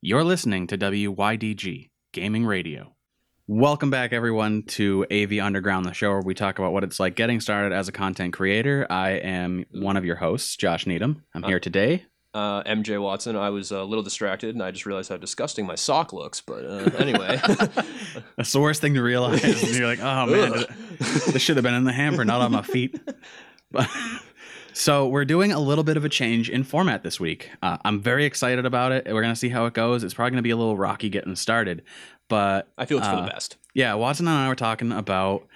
You're listening to WYDG Gaming Radio. Welcome back, everyone, to AV Underground, the show where we talk about what it's like getting started as a content creator. I am one of your hosts, Josh Needham. I'm here today. Uh, MJ Watson. I was a little distracted, and I just realized how disgusting my sock looks. But uh, anyway, That's the worst thing to realize. You're like, oh man, this should have been in the hamper, not on my feet. But- so we're doing a little bit of a change in format this week. Uh, I'm very excited about it. We're gonna see how it goes. It's probably gonna be a little rocky getting started, but I feel it's for Uh, the best. yeah, Watson and I were talking about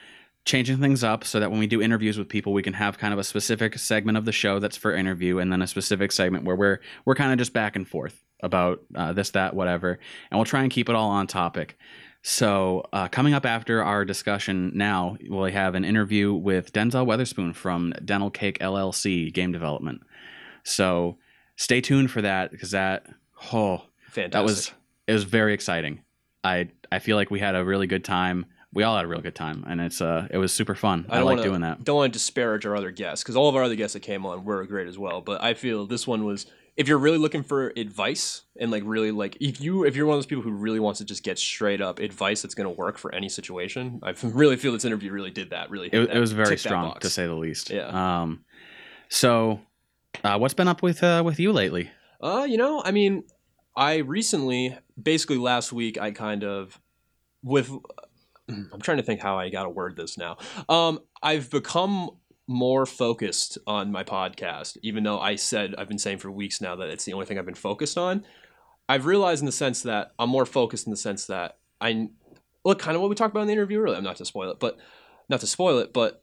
changing things up so that when we do interviews with people, we can have kind of a specific segment of the show that's for interview, and then a specific segment where we're we're kind of just back and forth about uh, this, that, whatever, and we'll try and keep it all on topic. So, uh, coming up after our discussion now, we'll have an interview with Denzel Weatherspoon from Dental Cake LLC Game Development. So, stay tuned for that because that oh Fantastic. that was it was very exciting. I I feel like we had a really good time. We all had a real good time, and it's uh it was super fun. I, don't like wanna, doing that. Don't want to disparage our other guests because all of our other guests that came on were great as well. But I feel this one was. If you're really looking for advice and like really like if you if you're one of those people who really wants to just get straight up advice that's going to work for any situation, I really feel this interview really did that. Really, It, that- it was very strong to say the least. Yeah. Um. So, uh, what's been up with uh with you lately? Uh, you know, I mean, I recently, basically last week, I kind of, with, I'm trying to think how I got to word this now. Um, I've become more focused on my podcast, even though I said I've been saying for weeks now that it's the only thing I've been focused on. I've realized in the sense that I'm more focused in the sense that I look kind of what we talked about in the interview earlier. I'm not to spoil it, but not to spoil it, but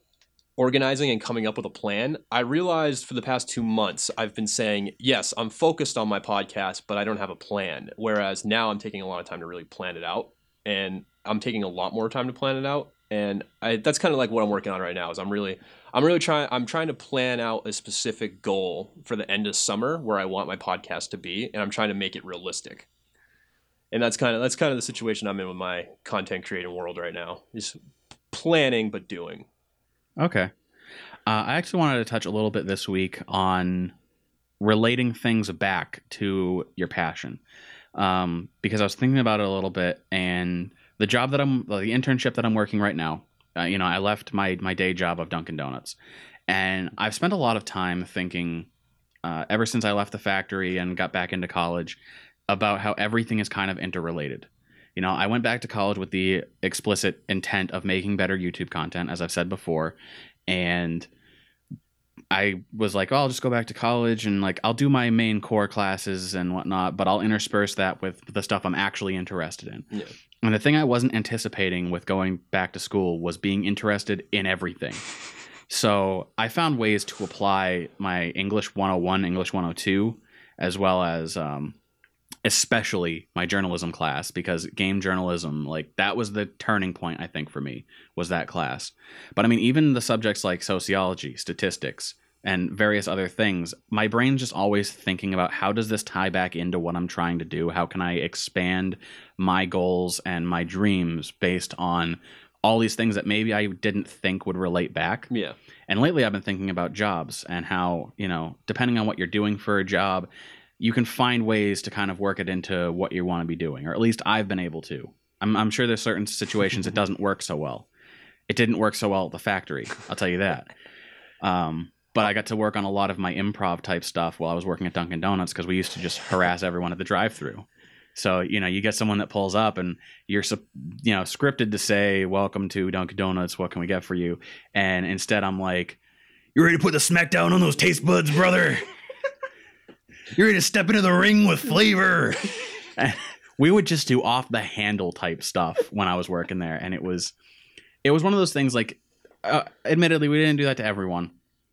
organizing and coming up with a plan, I realized for the past two months, I've been saying, yes, I'm focused on my podcast, but I don't have a plan. Whereas now I'm taking a lot of time to really plan it out. And I'm taking a lot more time to plan it out. And I, that's kind of like what I'm working on right now is I'm really, I'm really trying, I'm trying to plan out a specific goal for the end of summer where I want my podcast to be. And I'm trying to make it realistic. And that's kind of, that's kind of the situation I'm in with my content creating world right now is planning, but doing. Okay. Uh, I actually wanted to touch a little bit this week on relating things back to your passion, um, because I was thinking about it a little bit, and the job that I'm, the internship that I'm working right now, uh, you know, I left my my day job of Dunkin' Donuts, and I've spent a lot of time thinking, uh, ever since I left the factory and got back into college, about how everything is kind of interrelated. You know, I went back to college with the explicit intent of making better YouTube content, as I've said before, and I was like, oh, I'll just go back to college and like I'll do my main core classes and whatnot, but I'll intersperse that with the stuff I'm actually interested in. Yeah. And the thing I wasn't anticipating with going back to school was being interested in everything. So I found ways to apply my English 101, English 102, as well as um, especially my journalism class because game journalism like that was the turning point i think for me was that class. But i mean even the subjects like sociology statistics and various other things my brain's just always thinking about how does this tie back into what i'm trying to do? How can i expand my goals and my dreams based on all these things that maybe i didn't think would relate back? Yeah. and lately I've been thinking about jobs and how, you know, depending on what you're doing for a job, you can find ways to kind of work it into what you want to be doing, or at least I've been able to. I'm, I'm sure there's certain situations it doesn't work so well. It didn't work so well at the factory, I'll tell you that. Um, but I got to work on a lot of my improv type stuff while I was working at Dunkin' Donuts because we used to just harass everyone at the drive-through. So you know, you get someone that pulls up, and you're you know scripted to say, "Welcome to Dunkin' Donuts. What can we get for you?" And instead, I'm like, "You ready to put the smack down on those taste buds, brother? You ready to step into the ring with flavor?" We would just do off the handle type stuff when I was working there, and it was it was one of those things. Like, uh, admittedly, we didn't do that to everyone.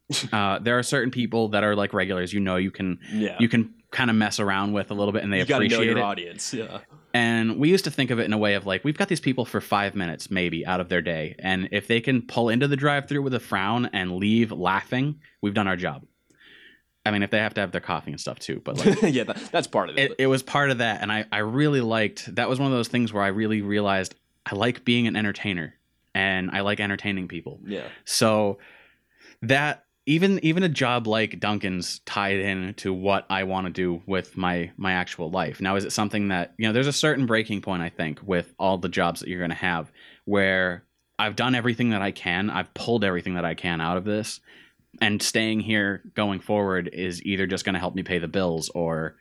Uh, there are certain people that are like regulars. You know, you can Yeah. you can kind of mess around with a little bit, and they you gotta know appreciate your it. audience. Yeah. And we used to think of it in a way of like, we've got these people for five minutes, maybe, out of their day. And if they can pull into the drive through with a frown and leave laughing, we've done our job. I mean, if they have to have their coffee and stuff too, but like, yeah, that, that's part of it. it, it was part of that. And I, I really liked that was one of those things where I really realized I like being an entertainer and I like entertaining people. yeah. So that even even a job like Dunkin's tied in to what I want to do with my my actual life. Now, is it something that you know? There's a certain breaking point I think with all the jobs that you're going to have where I've done everything that I can. I've pulled everything that I can out of this, and staying here going forward is either just going to help me pay the bills or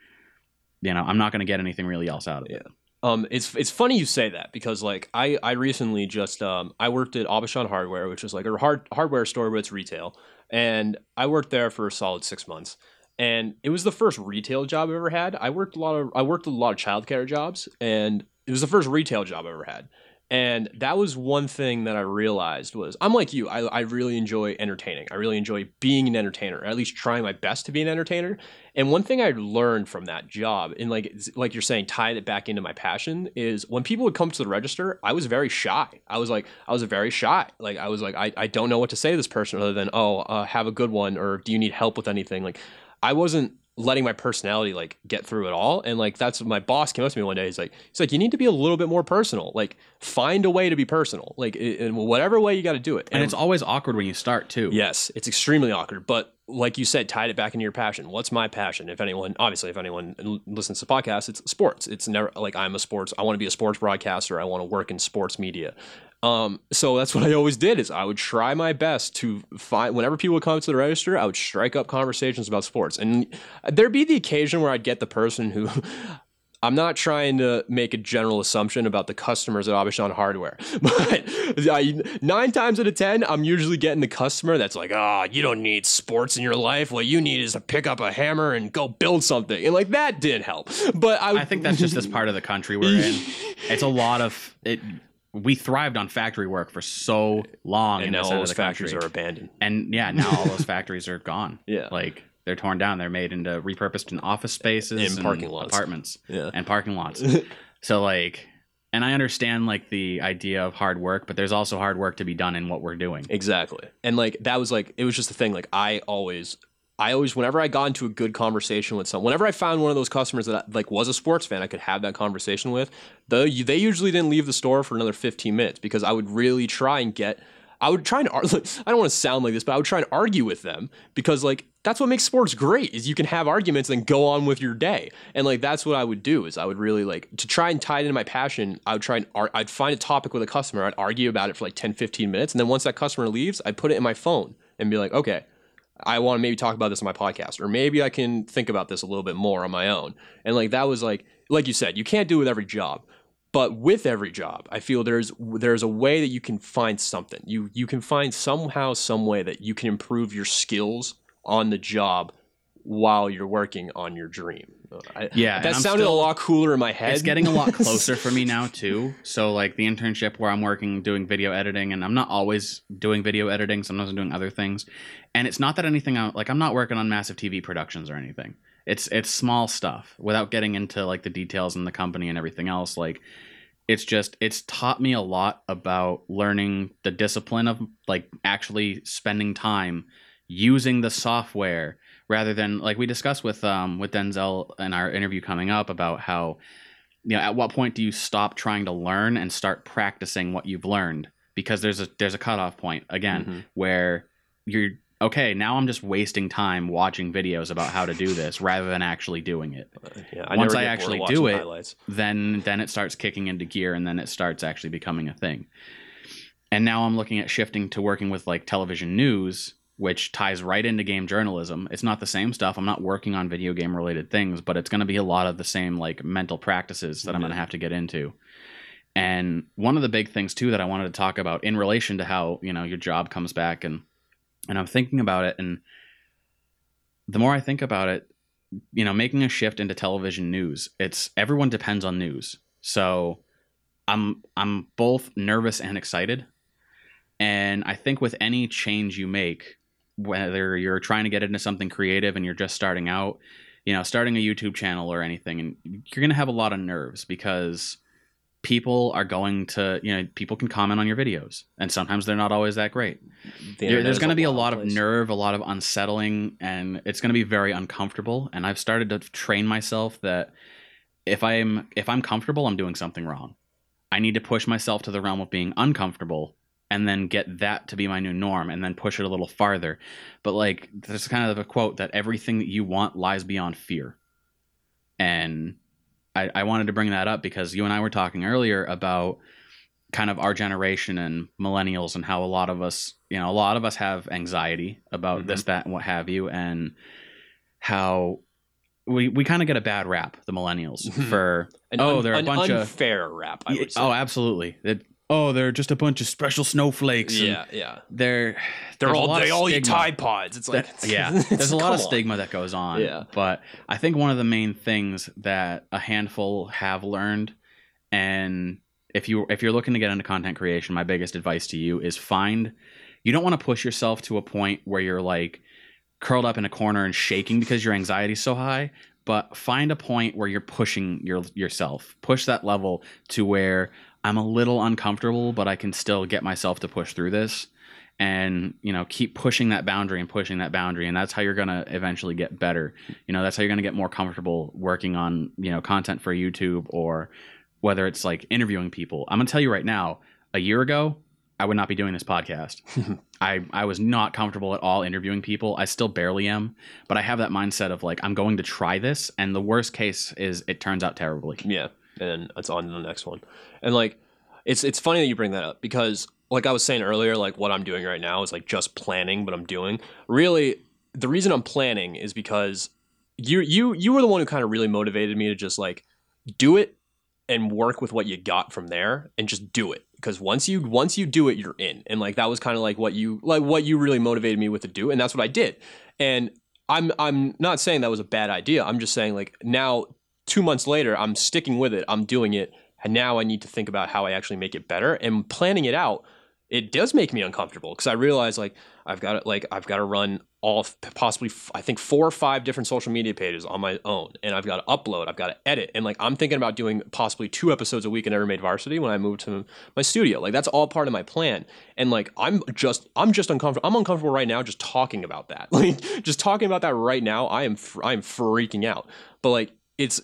you know I'm not going to get anything really else out of it. Um, it's it's funny you say that because like I I recently just um I worked at Aubuchon Hardware, which is like a hard hardware store, but it's retail, and I worked there for a solid six months, and it was the first retail job I ever had. I worked a lot of I worked a lot of childcare jobs, and it was the first retail job I ever had. And that was one thing that I realized was I'm like you. I, I really enjoy entertaining. I really enjoy being an entertainer, or at least trying my best to be an entertainer. And one thing I learned from that job, and like like you're saying, tied it back into my passion, is when people would come to the register, I was very shy. I was like, I was very shy. Like I was like, I, I don't know what to say to this person other than, oh, uh, have a good one, or do you need help with anything? Like I wasn't letting my personality like get through it all and like that's my boss came up to me one day he's like he's like you need to be a little bit more personal like find a way to be personal like in whatever way you got to do it. And it's always awkward when you start too. yes it's extremely awkward but like you said tied it back into your passion. What's my passion? If anyone obviously if anyone listens to podcasts it's sports. It's never like i'm a sports i want to be a sports broadcaster i want to work in sports media um, so that's what I always did is I would try my best to find whenever people would come to the register, I would strike up conversations about sports. And there'd be the occasion where I'd get the person who I'm not trying to make a general assumption about the customers at Aubuchon Hardware, but I, nine times out of ten, I'm usually getting the customer that's like, "Ah, you don't need sports in your life. What you need is to pick up a hammer and go build something." And like that did help, but I, I think that's just this part of the country we're in. It's a lot of it. We thrived on factory work for so long and now all those factories country. are abandoned. and yeah, now all those factories are gone. Yeah. like they're torn down. They're made into repurposed in office spaces And parking lots. apartments, Yeah. and parking lots. so like, and I understand like the idea of hard work, but there's also hard work to be done in what we're doing. Exactly. And like that was like it was just the thing. Like I always I always whenever I got into a good conversation with someone, whenever I found one of those customers that like was a sports fan, I could have that conversation with. The they usually didn't leave the store for another 15 minutes because I would really try and get I would try and I don't want to sound like this, but I would try and argue with them because like that's what makes sports great is you can have arguments and go on with your day. And like that's what I would do is I would really like to try and tie it into my passion. I would try and I'd find a topic with a customer, I'd argue about it for like 10 15 minutes and then once that customer leaves, I'd put it in my phone and be like, "Okay, I want to maybe talk about this on my podcast, or maybe I can think about this a little bit more on my own. And like that was like, like you said, you can't do it with every job, but with every job, I feel there's there's a way that you can find something. You you can find somehow some way that you can improve your skills on the job while you're working on your dream. I, Yeah, that sounded still- a lot cooler in my head. It's getting a lot closer for me now too. So like the internship where I'm working doing video editing, and I'm not always doing video editing. Sometimes I'm doing other things, and it's not that anything. I, like I'm not working on massive TV productions or anything. It's it's small stuff without getting into like the details and the company and everything else. Like it's just it's taught me a lot about learning the discipline of like actually spending time using the software rather than like we discussed with um with Denzel in our interview coming up about how you know at what point do you stop trying to learn and start practicing what you've learned because there's a there's a cutoff point again Mhm. where you're okay now I'm just wasting time watching videos about how to do this rather than actually doing it Yeah, Once I actually do it, highlights. then then it starts kicking into gear and then it starts actually becoming a thing and now i'm looking at shifting to working with like television news which ties right into game journalism. It's not the same stuff. I'm not working on video game related things but it's going to be a lot of the same like mental practices that i'm going to have to get into. And one of the big things too that i wanted to talk about in relation to how you know your job comes back and and i'm thinking about it and the more i think about it you know making a shift into television news it's everyone depends on news. So i'm i'm both nervous and excited. And i think with any change you make whether you're trying to get into something creative and you're just starting out you know starting a youtube channel or anything and you're going to have a lot of nerves because people are going to you know people can comment on your videos and sometimes they're not always that great The there- there's going to be a lot of place. nerve, a lot of unsettling, and it's going to be very uncomfortable. And I've started to train myself that if I'm if I'm comfortable, I'm doing something wrong. I need to push myself to the realm of being uncomfortable and then get that to be my new norm and then push it a little farther. But like there's kind of a quote that everything that you want lies beyond fear. And I, I wanted to bring that up because you and I were talking earlier about kind of our generation and millennials and how a lot of us, you know, a lot of us have anxiety about Mhm. this, that, and what have you, and how we we kind of get a bad rap, the millennials, Mhm. for An Oh, un- they're a bunch of- unfair rap. I would say. oh, absolutely. It, oh, they're just a bunch of special snowflakes. and yeah, yeah. they're They're all they all eat. Tide Pods. It's like That- yeah, it's- there's a lot of on. stigma that goes on. Yeah. But I think one of the main things that a handful have learned, and if you if you're looking to get into content creation, my biggest advice to you is find. You don't want to push yourself to a point where you're like curled up in a corner and shaking because your anxiety's so high. But find a point where you're pushing your yourself. Push that level to where I'm a little uncomfortable, but I can still get myself to push through this and you know keep pushing that boundary and pushing that boundary. And that's how you're going to eventually get better. You know that's how you're going to get more comfortable working on you know content for youtube or whether it's like interviewing people. I'm going to tell you right now a year ago i would not be doing this podcast. I i was not comfortable at all interviewing people. I still barely am but i have that mindset of like i'm going to try this. And the worst case is it turns out terribly. Yeah, and it's on to the next one. And like, it's it's funny that you bring that up because, like I was saying earlier, like what I'm doing right now is like just planning, but I'm doing. Really the reason I'm planning is because you you you were the one who kind of really motivated me to just like do it and work with what you got from there and just do it. Because once you once you do it you're in. And like that was kind of like what you like what you really motivated me with to do and that's what I did. And I'm I'm not saying that was a bad idea. I'm just saying like now 2 months later I'm sticking with it I'm doing it and now I need to think about how I actually make it better and planning it out it does make me uncomfortable because I realize like I've got to like I've got to run all possibly I think four or five different social media pages on my own, and I've got to upload, I've got to edit, and like I'm thinking about doing possibly two episodes a week in Never Made Varsity when I move to my studio. Like that's all part of my plan, and like I'm just I'm just uncomfortable. I'm uncomfortable right now just talking about that. Like just talking about that right now, I am I am freaking out. But like it's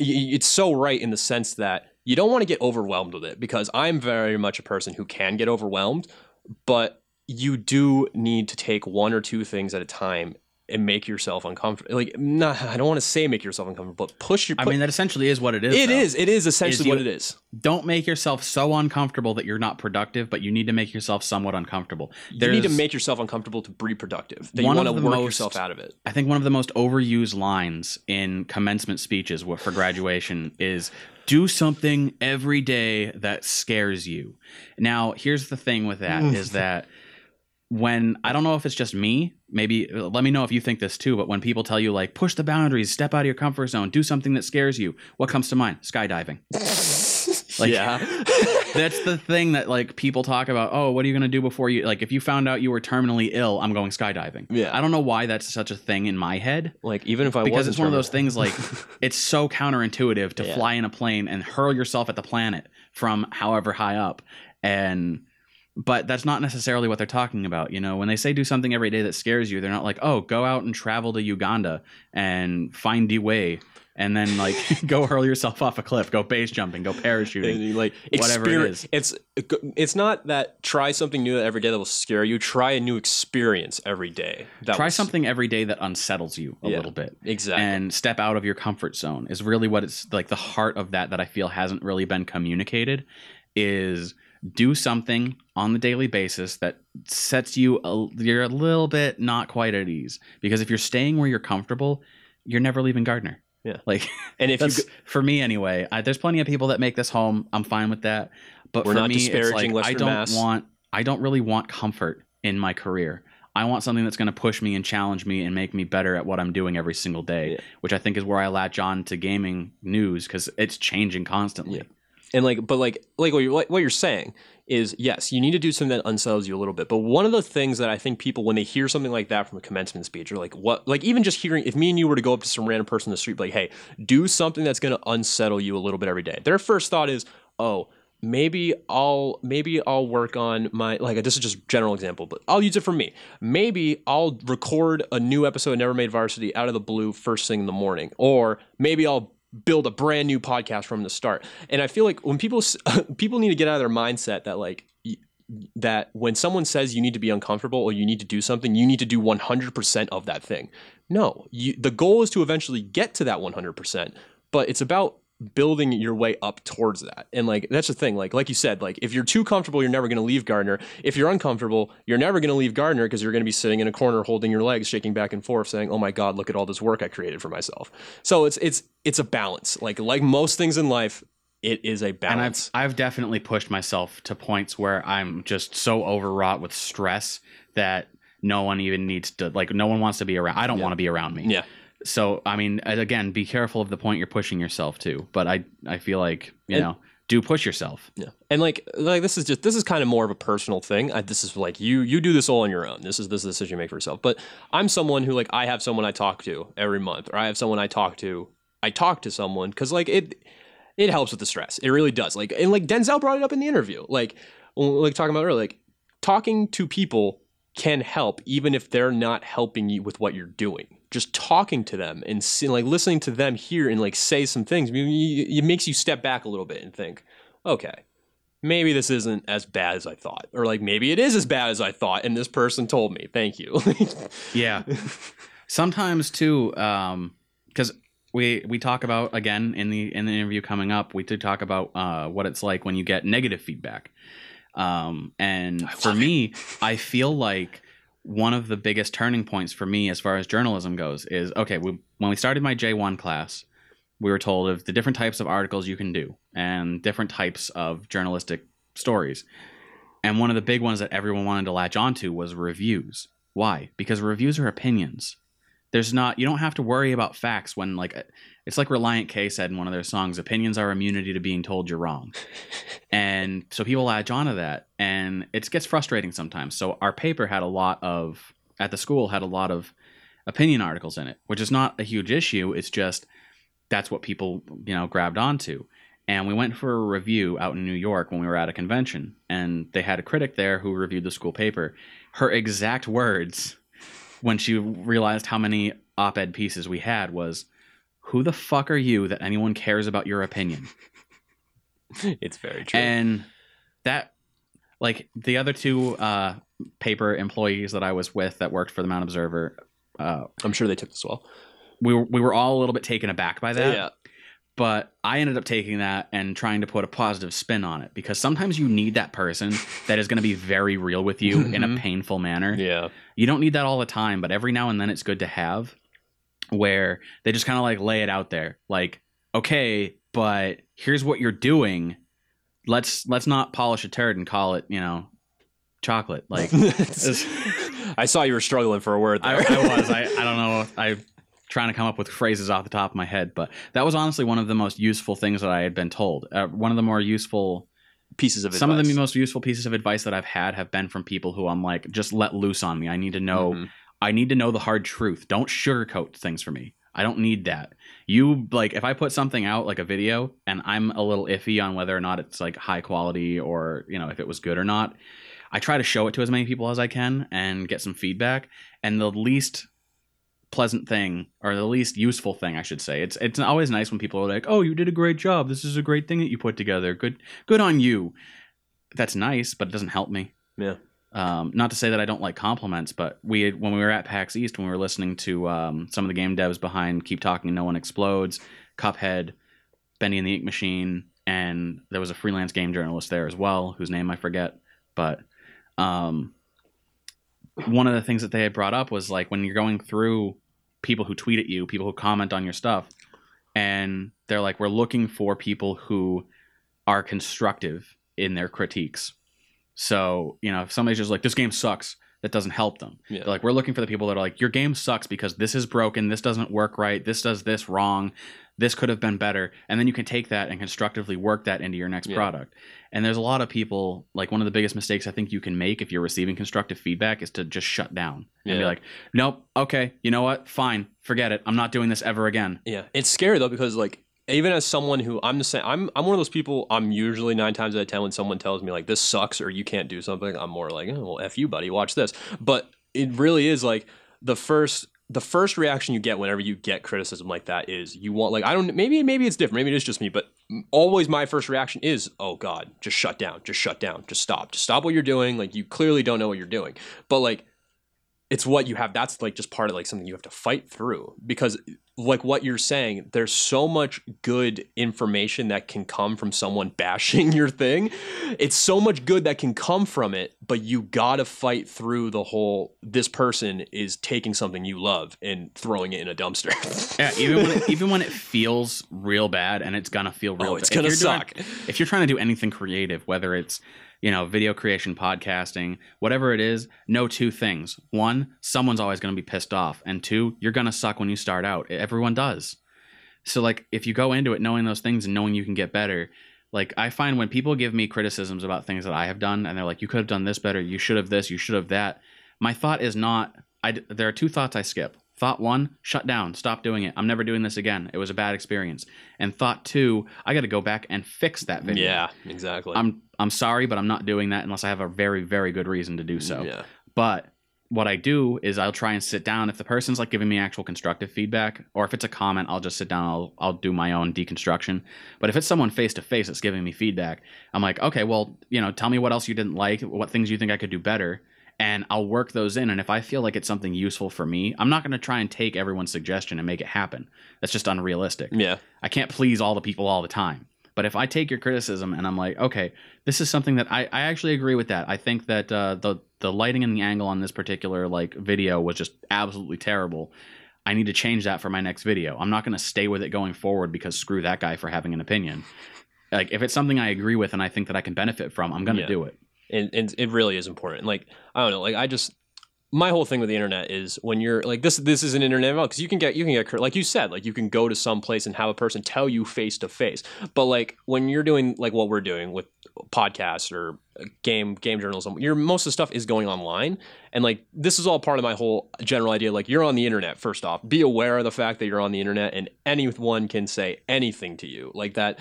it's so right in the sense that you don't want to get overwhelmed with it because I'm very much a person who can get overwhelmed, but you do need to take one or two things at a time and make yourself uncomfortable. Like, not, I don't want to say make yourself uncomfortable, but push your. i mean that essentially is what it is it though. is. It is essentially you- what it is. don't make yourself so uncomfortable that you're not productive but you need to make yourself somewhat uncomfortable You need to make yourself uncomfortable to be productive. That you want to work most- yourself out of it. I think one of the most overused lines in commencement speeches for graduation is do something every day that scares you. Now, here's the thing with that mm. is that when I don't know if it's just me, maybe let me know if you think this too, but when people tell you like push the boundaries, step out of your comfort zone, do something that scares you, what comes to mind? Skydiving. Like- yeah. That's the thing that like people talk about, oh, what are you going to do before you like if you found out you were terminally ill, I'm going skydiving. Yeah. I don't know why that's such a thing in my head like even if I because it's one of those things like it's so counterintuitive to Yeah. fly in a plane and hurl yourself at the planet from however high up and but that's not necessarily what they're talking about you know when they say do something every day that scares you they're not like oh go out and travel to uganda and find the way and then like go hurl yourself off a cliff go base jumping go parachuting like Whatever it experience- It's it's not that try something new every day that will scare you. Try a new experience every day. That try something every day that unsettles you a Yeah. little bit exactly. and step out of your comfort zone is really what it's like the heart of that that I feel hasn't really been communicated is do something on the daily basis that sets you a, you're a little bit not quite at ease because if you're staying where you're comfortable you're never leaving Gardner Yeah. like and if you go- for me anyway I, there's plenty of people that make this home I'm fine with that but for me it's like I don't Mass. want I don't really want comfort in my career I want something that's going to push me and challenge me and make me better at what I'm doing every single day, Yeah. which I think is where I latch on to gaming news because it's changing constantly. Yeah. And like but like like what you're what you're saying is yes you need to do something that unsettles you a little bit. But one of the things that i think people when they hear something like that from a commencement speech or like what? Like even just hearing if me and you were to go up to some random person in the street like hey do something that's going to unsettle you a little bit every day. Their first thought is oh maybe i'll maybe i'll work on my like this is just general example but i'll use it for me. Maybe i'll record a new episode of never made varsity out of the blue first thing in the morning or maybe i'll build a brand new podcast from the start. And I feel like when people people need to get out of their mindset that like that when someone says you need to be uncomfortable or you need to do something, you need to do 100% of that thing. No, you, the goal is to eventually get to that 100%, but it's about building your way up towards that. And like that's the thing. Like like you said, like if you're too comfortable, you're never going to leave Gardner. If you're uncomfortable, you're never going to leave Gardner because you're going to be sitting in a corner holding your legs, shaking back and forth, saying, "Oh my God, look at all this work I created for myself." So it's it's it's a balance. Like like most things in life, it is a balance. And I've I've definitely pushed myself to points where I'm just so overwrought with stress that no one even needs to like no one wants to be around. I don't Yeah. want to be around me. yeah. So I mean, again, be careful of the point you're pushing yourself to. But I I feel like you And- know do push yourself. Yeah, and like like this is just this is kind of more of a personal thing. I, this is like you you do this all on your own. This is this is a decision you make for yourself. But I'm someone who like I have someone I talk to every month, or I have someone I talk to. I talk to someone because like it it helps with the stress. It really does. Like and like Denzel brought it up in the interview. Like when like talking about earlier, like talking to people can help even if they're not helping you with what you're doing. Just talking to them and see, like listening to them hear and like say some things, it makes you step back a little bit and think, okay, maybe this isn't as bad as I thought, or like maybe it is as bad as I thought, and this person told me. Thank you. Yeah. Sometimes too, um, because we we talk about again in the in the interview coming up, we did talk about uh, what it's like when you get negative feedback. Um, and for love it. me, I feel like one of the biggest turning points for me as far as journalism goes is okay. We, when we started my J one class, we were told of the different types of articles you can do and different types of journalistic stories. And one of the big ones that everyone wanted to latch onto was reviews. Why? Because reviews are opinions. There's not you don't have to worry about facts when like it's like Relient K said in one of their songs, opinions are immunity to being told you're wrong. and so people latch onto that and it gets frustrating sometimes. So our paper had a lot of at the school had a lot of opinion articles in it, which is not a huge issue. It's just that's what people, you know, grabbed onto. And we went for a review out in New York when we were at a convention, and they had a critic there who reviewed the school paper. Her exact words when she realized how many op ed pieces we had was, Who the fuck are you that anyone cares about your opinion? it's very true. And that, like, the other two uh, paper employees that I was with that worked for the Mount Observer, uh, I'm sure they took this well. we were, we were all a little bit taken aback by that. yeah, but I ended up taking that and trying to put a positive spin on it because sometimes you need that person that is going to be very real with you in a painful manner. yeah, You don't need that all the time, but every now and then it's good to have where they just kind of like lay it out there. Like, okay, but here's what you're doing. Let's let's not polish a turd and call it, you know, chocolate. Like I saw you were struggling for a word I, there. I was. I, I don't know. I'm trying to come up with phrases off the top of my head, but that was honestly one of the most useful things that I had been told. Uh, one of the more useful, pieces of advice. some of the most useful pieces of advice that I've had have been from people who I'm like, just let loose on me. I need to know. Mhm. I need to know the hard truth. Don't sugarcoat things for me. I don't need that. You like if I put something out like a video and I'm a little iffy on whether or not it's like high quality or, you know, if it was good or not, I try to show it to as many people as I can and get some feedback. And the least pleasant thing or the least useful thing I should say. It's it's always nice when people are like, "Oh, you did a great job. This is a great thing that you put together. Good good on you." That's nice, but it doesn't help me. Yeah. Um, not to say that I don't like compliments, but we when we were at PAX East, when we were listening to um, some of the game devs behind "Keep Talking, No One Explodes," Cuphead, Bendy and the Ink Machine, and there was a freelance game journalist there as well, whose name I forget. But um, one of the things that they had brought up was like when you're going through people who tweet at you, people who comment on your stuff, and they're like, we're looking for people who are constructive in their critiques. So, you know, if somebody's just like, this game sucks, that doesn't help them. Yeah. Like, we're looking for the people that are like, your game sucks because this is broken, this doesn't work right, this does this wrong, this could have been better. And then you can take that and constructively work that into your next Yeah. product. And there's a lot of people, like, one of the biggest mistakes I think you can make if you're receiving constructive feedback is to just shut down and be like, nope, okay, you know what, fine, forget it, I'm not doing this ever again. Yeah, it's scary though because like even as someone who I'm the same, I'm I'm one of those people. I'm usually nine times out of ten when someone tells me like this sucks or you can't do something, I'm more like, oh, well, f you, buddy, watch this. But it really is like the first the first reaction you get whenever you get criticism like that is you want like I don't maybe maybe it's different maybe it is just me but always my first reaction is oh god just shut down just shut down just stop just stop what you're doing like you clearly don't know what you're doing but like it's what you have that's like just part of like something you have to fight through because like what you're saying there's so much good information that can come from someone bashing your thing. It's so much good that can come from it but you gotta fight through the whole this person is taking something you love and throwing it in a dumpster. Yeah even when it, even when it feels real bad and it's gonna feel real oh it's bad. gonna if suck. doing- if you're trying to do anything creative whether it's you know video creation podcasting whatever it is know two things. One someone's always going to be pissed off and two you're going to suck when you start out. Everyone does. So like if you go into it knowing those things and knowing you can get better like i find when people give me criticisms about things that i have done and they're like you could have done this better. You should have this. You should have that. My thought is not I, there are two thoughts i skip. Thought one shut down. Stop doing it. I'm never doing this again. It was a bad experience. And thought two i got to go back and fix that video. Yeah exactly. I'm I'm sorry, but I'm not doing that unless I have a very very good reason to do so. yeah But what I do is I'll try and sit down if the person's like giving me actual constructive feedback, or if it's a comment, I'll just sit down. I'll I'll do my own deconstruction. But if it's someone face to face that's giving me feedback, I'm like, okay, well, you know, tell me what else you didn't like, what things you think I could do better, and I'll work those in. And if I feel like it's something useful for me, I'm not going to try and take everyone's suggestion and make it happen. That's just unrealistic. yeah I can't please all the people all the time. But if I take your criticism and I'm like, okay, this is something that I, I actually agree with that. I think that uh, the the lighting and the angle on this particular like video was just absolutely terrible. I need to change that for my next video. I'm not going to stay with it going forward because screw that guy for having an opinion. Like if it's something I agree with and I think that I can benefit from, I'm going to Yeah. do it. and, and it really is important. Like I don't know, like I just my whole thing with the internet is when you're like this this is an internet because you can get you can get like you said like you can go to some place and have a person tell you face to face. But like when you're doing like what we're doing with podcasts or uh, game game journalism your most of the stuff is going online. And like this is all part of my whole general idea like you're on the internet first off. Be aware of the fact that you're on the internet and anyone can say anything to you. Like that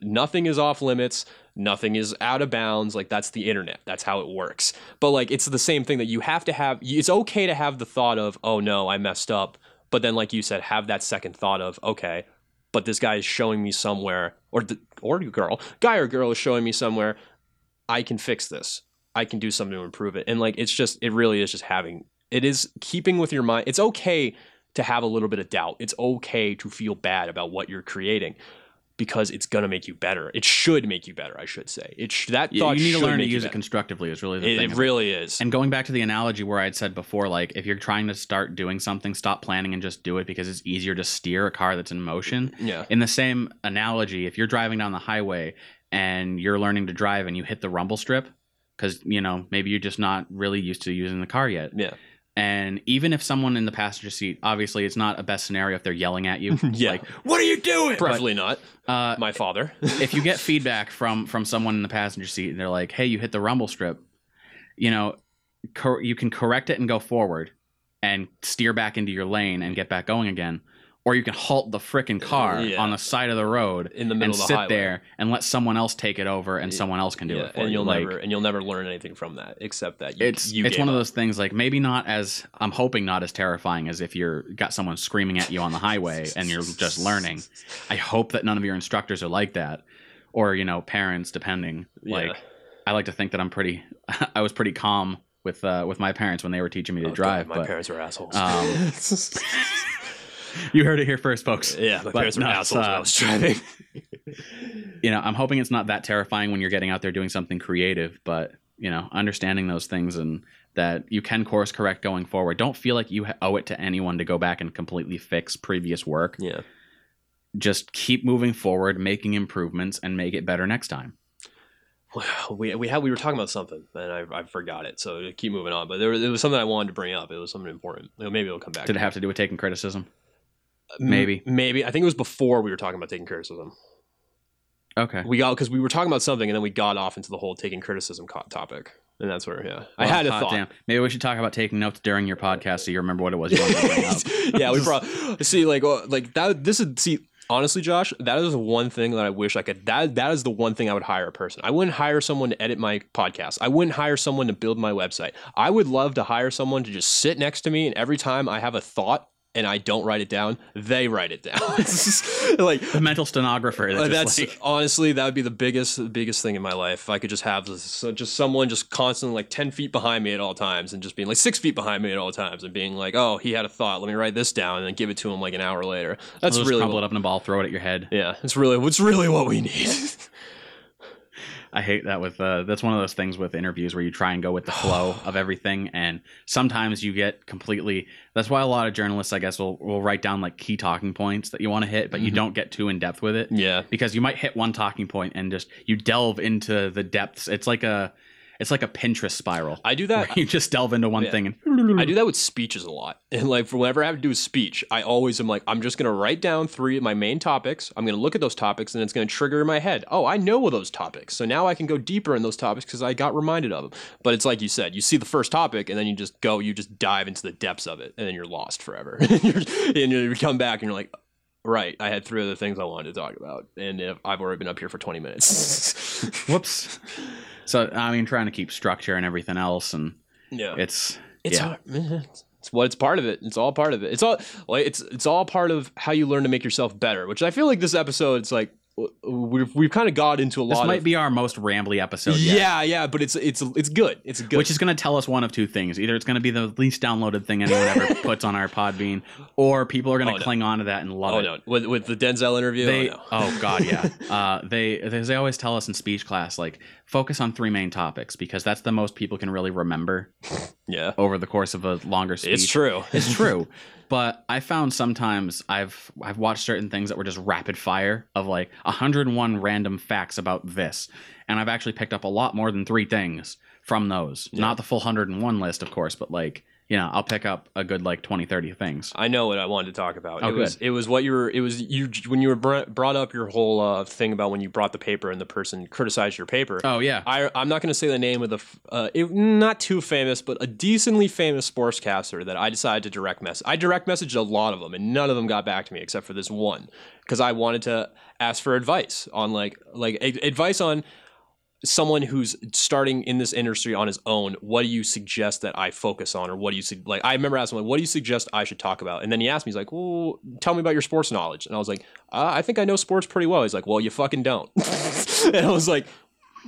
nothing is off limits nothing is out of bounds. Like that's the internet. That's how it works. But like it's the same thing that you have to have it's okay to have the thought of oh no i messed up. But then like you said have that second thought of okay but this guy is showing me somewhere or the or girl guy or girl is showing me somewhere i can fix this. I can do something to improve it. And like it's just it really is just having it is keeping with your mind. It's okay to have a little bit of doubt. It's okay to feel bad about what you're creating because it's gonna make you better. It should make you better, I should say. It sh- that You, thought you need to learn to use it constructively. Is really the It, thing. it really is. And going back to the analogy where I'd said before, like if you're trying to start doing something, stop planning and just do it because it's easier to steer a car that's in motion. yeah, In the same analogy, if you're driving down the highway and you're learning to drive and you hit the rumble strip, because you know maybe you're just not really used to using the car yet. yeah, And even if someone in the passenger seat, obviously it's not a best scenario if they're yelling at you, Yeah. like "What are you doing?" preferably not. Uh, My father. if you get feedback from from someone in the passenger seat and they're like, "Hey, you hit the rumble strip," you know, cor- you can correct it and go forward and steer back into your lane and get back going again, or you can halt the frickin' car Yeah. on the side of the road in the middle and of the sit highway. there and let someone else take it over and Yeah. someone else can do yeah, it for and you. you'll Like, never and you'll never learn anything from that except that you, it's you it's gave one of those things like maybe not as I'm hoping not as terrifying as if you're got someone screaming at you on the highway and you're just learning. I hope that none of your instructors are like that, or you know parents depending. Like Yeah. I like to think that I'm pretty. I was pretty calm with uh, with my parents when they were teaching me to Oh, drive. God, my but parents were assholes. um, you heard it here first, folks. yeah, my but parents were no, assholes when I uh, was driving. You know, I'm hoping it's not that terrifying when you're getting out there doing something creative, but you know, understanding those things and that you can course correct going forward. Don't feel like you owe it to anyone to go back and completely fix previous work. yeah. Just keep moving forward, making improvements, and make it better next time. Well, we we had we were talking about something and I, I forgot it. So keep moving on, but there, was- there was something I wanted to bring up. It was something important. Maybe it'll come back. Did it have to do with taking criticism? Maybe. maybe I think it was before we were talking about taking criticism. Okay. We got because we were talking about something and then we got off into the whole taking criticism co- topic, and that's where yeah, I had a thought. damn. Maybe we should talk about taking notes during your podcast so you remember what it was you wanted to bring up. yeah, we brought see like uh, like that. This is see honestly, Josh, that is the one thing that I wish I could. That that is the one thing I would hire a person. I wouldn't hire someone to edit my podcast. I wouldn't hire someone to build my website. I would love to hire someone to just sit next to me, and every time I have a thought and I don't write it down, they write it down. like the mental stenographer. That uh, that's like, honestly that would be the biggest the biggest thing in my life. If I could just have this, so just someone just constantly like ten feet behind me at all times, and just being like six feet behind me at all times, and being like, "Oh, he had a thought. Let me write this down," and then give it to him like an hour later. That's just really crumple what, it up in a ball, throw it at your head. yeah. It's really what's really what we need. I hate that with uh, that's one of those things with interviews where you try and go with the flow of everything, and sometimes you get completely. That's why a lot of journalists, I guess, will will write down like key talking points that you want to hit, but you Mhm. don't get too in depth with it yeah. because you might hit one talking point and just you delve into the depths. It's like a it's like a Pinterest spiral. I do that. you just delve into one Yeah. thing and I do that with speeches a lot. And like for whenever I have to do a speech, I always am like, I'm just gonna write down three of my main topics. I'm gonna look at those topics and it's gonna trigger in my head. Oh, I know those topics. So now I can go deeper in those topics because I got reminded of them. But it's like you said, you see the first topic and then you just go, you just dive into the depths of it, and then you're lost forever. and, you come back and you're like, right, I had three other things I wanted to talk about, and if I've already been up here for 20 minutes. whoops. So I mean, trying to keep structure and everything else, and yeah. it's It's yeah. hard. It's what it's part of it. It's all part of it. It's all like it's it's all part of how you learn to make yourself better. Which I feel like this episode, it's like w- we've we've kind of got into a lot. This might of, be our most rambly episode yet. yeah, yeah, but it's it's it's good. It's good. Which is going to tell us one of two things. Either it's going to be the least downloaded thing anyone ever puts on our Podbean, or people are going to Oh, no. cling on to that and love oh it. no, with with the Denzel interview. They, oh, no. oh god, yeah. Uh, they they they always tell us in speech class like focus on three main topics because that's the most people can really remember yeah, over the course of a longer speech. it's true. It's true. But I found sometimes I've I've watched certain things that were just rapid fire of like 101 random facts about this, and I've actually picked up a lot more than three things from those. Yeah. Not the full 101 list, of course, but like you know, I'll pick up a good like 20, 30 things. I know what I wanted to talk about. Oh, it was it was what you were. It was you when you were br- brought up your whole uh, thing about when you brought the paper and the person criticized your paper. Oh yeah, I, I'm not going to say the name of the, uh, it, not too famous, but a decently famous sportscaster that I decided to direct message. I direct messaged a lot of them, and none of them got back to me except for this one, because I wanted to ask for advice on like like a- advice on someone who's starting in this industry on his own. What do you suggest that I focus on, or what do you like? I remember asking him, what do you suggest I should talk about? And then he asked me, he's like, well, tell me about your sports knowledge, and I was like, uh, I think I know sports pretty well. He's like, well, you fucking don't, and I was like.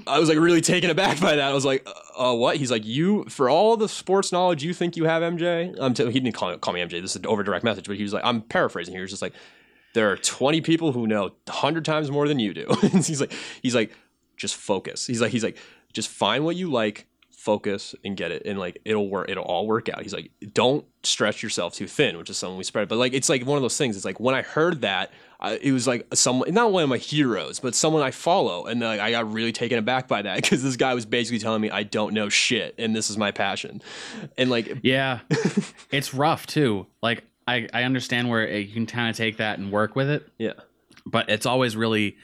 I was like really taken aback by that. I was like, uh, uh, "What?" He's like, "You for all the sports knowledge you think you have, MJ." T- he didn't call, call me MJ. This is an over direct message, but he was like, "I'm paraphrasing here." He's just like, "There are 20 people who know 100 times more than you do." and he's like, "He's like, just focus." He's like, "He's like, just find what you like, focus, and get it, and like it'll work. It'll all work out." He's like, "Don't stretch yourself too thin," which is something we spread. But like, it's like one of those things. It's like when I heard that. I, it was like someone, not one of my heroes, but someone I follow, and like, I got really taken aback by that because this guy was basically telling me I don't know shit, and this is my passion, and like, yeah. it's rough too. Like I I understand where eh, you can kind of take that and work with it. yeah, but it's always really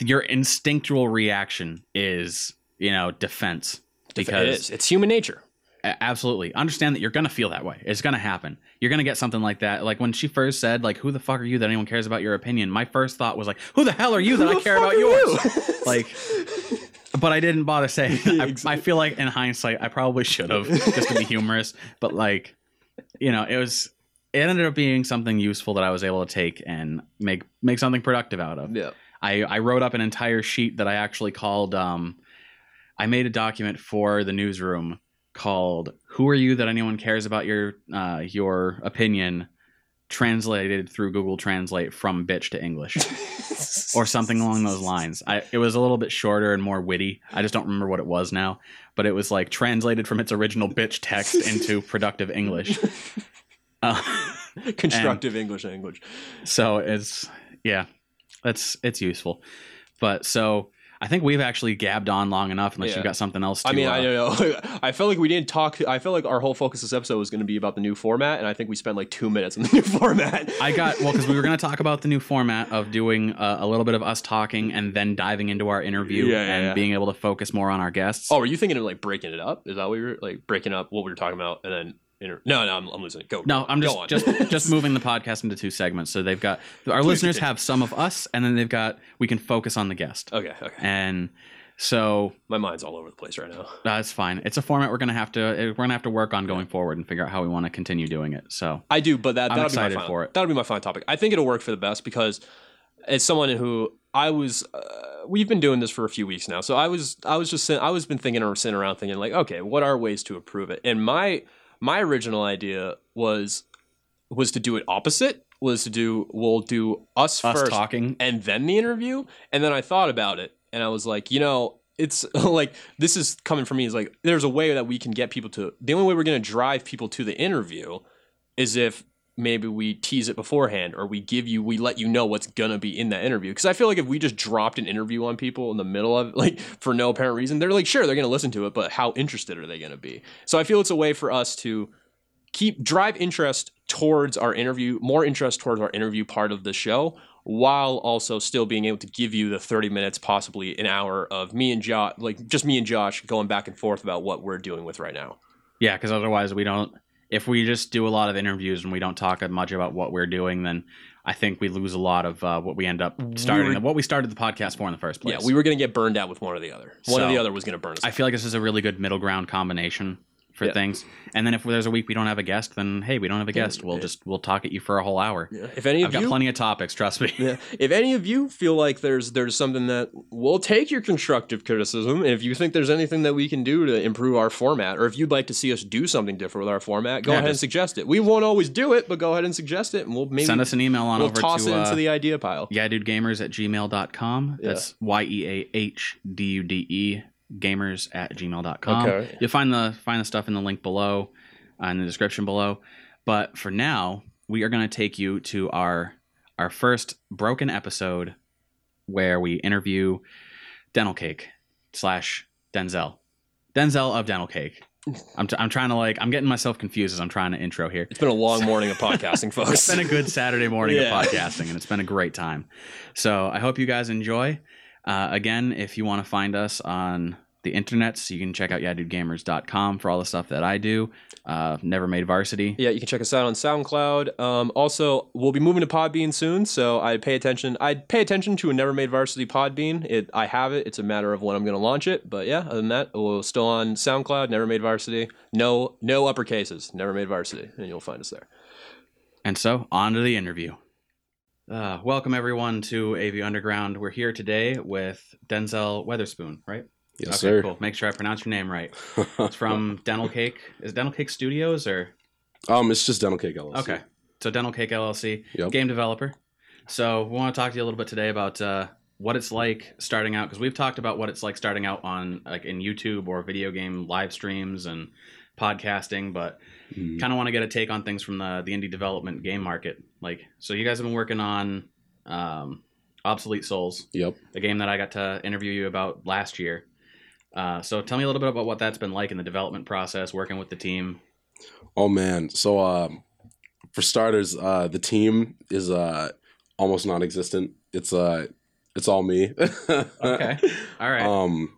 your instinctual reaction is you know defense. Because is. It's human nature. absolutely. Understand that you're gonna feel that way. It's gonna happen. You're gonna get something like that. Like when she first said like who the fuck are you that anyone cares about your opinion? My first thought was like who the hell are you that i care about yours you? like but i didn't bother saying Yeah, I, I feel like in hindsight i probably should have just to be humorous. But like you know it was it ended up being something useful that i was able to take and make make something productive out of. Yeah, I, I wrote up an entire sheet that I actually called. Um, I made a document for the newsroom called "Who are you that anyone cares about your uh, your opinion?" Translated through Google Translate from bitch to English or something along those lines. I, it was a little bit shorter and more witty. I just don't remember what it was now, but it was like translated from its original bitch text into productive English. Uh, Constructive English English. so it's yeah, that's it's useful. But so I think we've actually gabbed on long enough unless Yeah. you've got something else to I mean, uh, I don't know. I felt like we didn't talk. I felt like our whole focus this episode was going to be about the new format, and I think we spent like two minutes on the new format. I got well because we were going to talk about the new format of doing uh, a little bit of us talking and then diving into our interview Yeah, yeah, and being able to focus more on our guests. Oh, were you thinking of like breaking it up? Is that what we were like breaking up what we were talking about, and then Inter- no, no, I'm, I'm losing it. Go. No, I'm just just just moving the podcast into two segments. So they've got our listeners have some of us, and then they've got we can focus on the guest, Okay, okay. and so My mind's all over the place right now. that's fine. It's a format we're gonna have to we're gonna have to work on going forward and figure out how we want to continue doing it. So I do, but that I'm that'll be my excited final, for it. That'll be my final topic. I think it'll work for the best because as someone who I was, uh, we've been doing this for a few weeks now. So I was, I was just, I was been thinking or sitting around thinking like, okay, what are ways to improve it? And my my original idea was was to do it opposite. Was to do we'll do us, us first talking, and then the interview. And then I thought about it and I was like, you know, it's like this is coming from me is like there's a way that we can get people to the only way we're going to drive people to the interview is if maybe we tease it beforehand or we give you we let you know what's to be in that interview because I feel like if we just dropped an interview on people in the middle of like for no apparent reason they're like sure they're to listen to it but how interested are they to be so I feel it's a way for us to keep drive interest towards our interview, more interest towards our interview part of the show, while also still being able to give you the 30 minutes, possibly an hour of me and Josh, like just me and Josh going back and forth about what we're doing with right now. yeah, because otherwise we don't. If we just do a lot of interviews and we don't talk much about what we're doing, then I think we lose a lot of uh, what we end up starting, were- what we started the podcast for in the first place. Yeah, we were going to get burned out with one or the other. One or the other was going to burn us. I out. feel like this is a really good middle ground combination for Yeah. things. And then if there's a week we don't have a guest, then hey, we don't have a guest. We'll yeah. just we'll talk at you for a whole hour. Yeah. If any of I've of got plenty of topics. Trust me. If any of you feel like there's there's something that we'll take your constructive criticism, and if you think there's anything that we can do to improve our format, or if you'd like to see us do something different with our format, go ahead and suggest it. We won't always do it, but go ahead and suggest it, and we'll maybe Send us an email on we'll over toss to it into uh, the idea pile. yeah, dude gamers at gmail.com. That's Y E A H D U D E gamers at gmail.com. Okay. You'll find the find the stuff in the link below, uh, in the description below. But for now, we are going to take you to our our first broken episode where we interview Dennel Cake slash Denzel. Denzel of Dennel Cake. I'm, t- I'm trying to like I'm getting myself confused as I'm trying to intro here. It's been a long morning of podcasting, folks. It's been a good Saturday morning Yeah. of podcasting, and it's been a great time. So I hope you guys enjoy. Uh, again, if you want to find us on the internet, so you can check out yeahdudegamers.com for all the stuff that I do. Uh, Never Made Varsity. Yeah, you can check us out on SoundCloud. Um, also, we'll be moving to Podbean soon, so I'd pay attention. I'd pay attention to a Never Made Varsity Podbean. It, I have it. It's a matter of when I'm going to launch it. But yeah, other than that, we're still on SoundCloud. Never Made Varsity. No, no upper cases. Never Made Varsity, and you'll find us there. And so, on to the interview. Uh, welcome, everyone, to AV Underground. We're here today with Denzel Weatherspoon, right? Yes, okay, sir. cool. Make sure I pronounce your name right. It's from Dennel Cake. Is Dennel Cake Studios or? um, it's just Dennel Cake LLC. Okay. So Dennel Cake LLC, Yep. game developer. So we want to talk to you a little bit today about uh, what it's like starting out because we've talked about what it's like starting out on like in YouTube or video game live streams and podcasting, but Mhm. kind of want to get a take on things from the the indie development game market. Like, so you guys have been working on um, Obsolete Souls, Yep. a game that I got to interview you about last year. Uh, so tell me a little bit about what that's been like in the development process, working with the team. Oh man. So um, for starters, uh, the team is uh almost non-existent. It's uh, it's all me. Okay. All right. Um,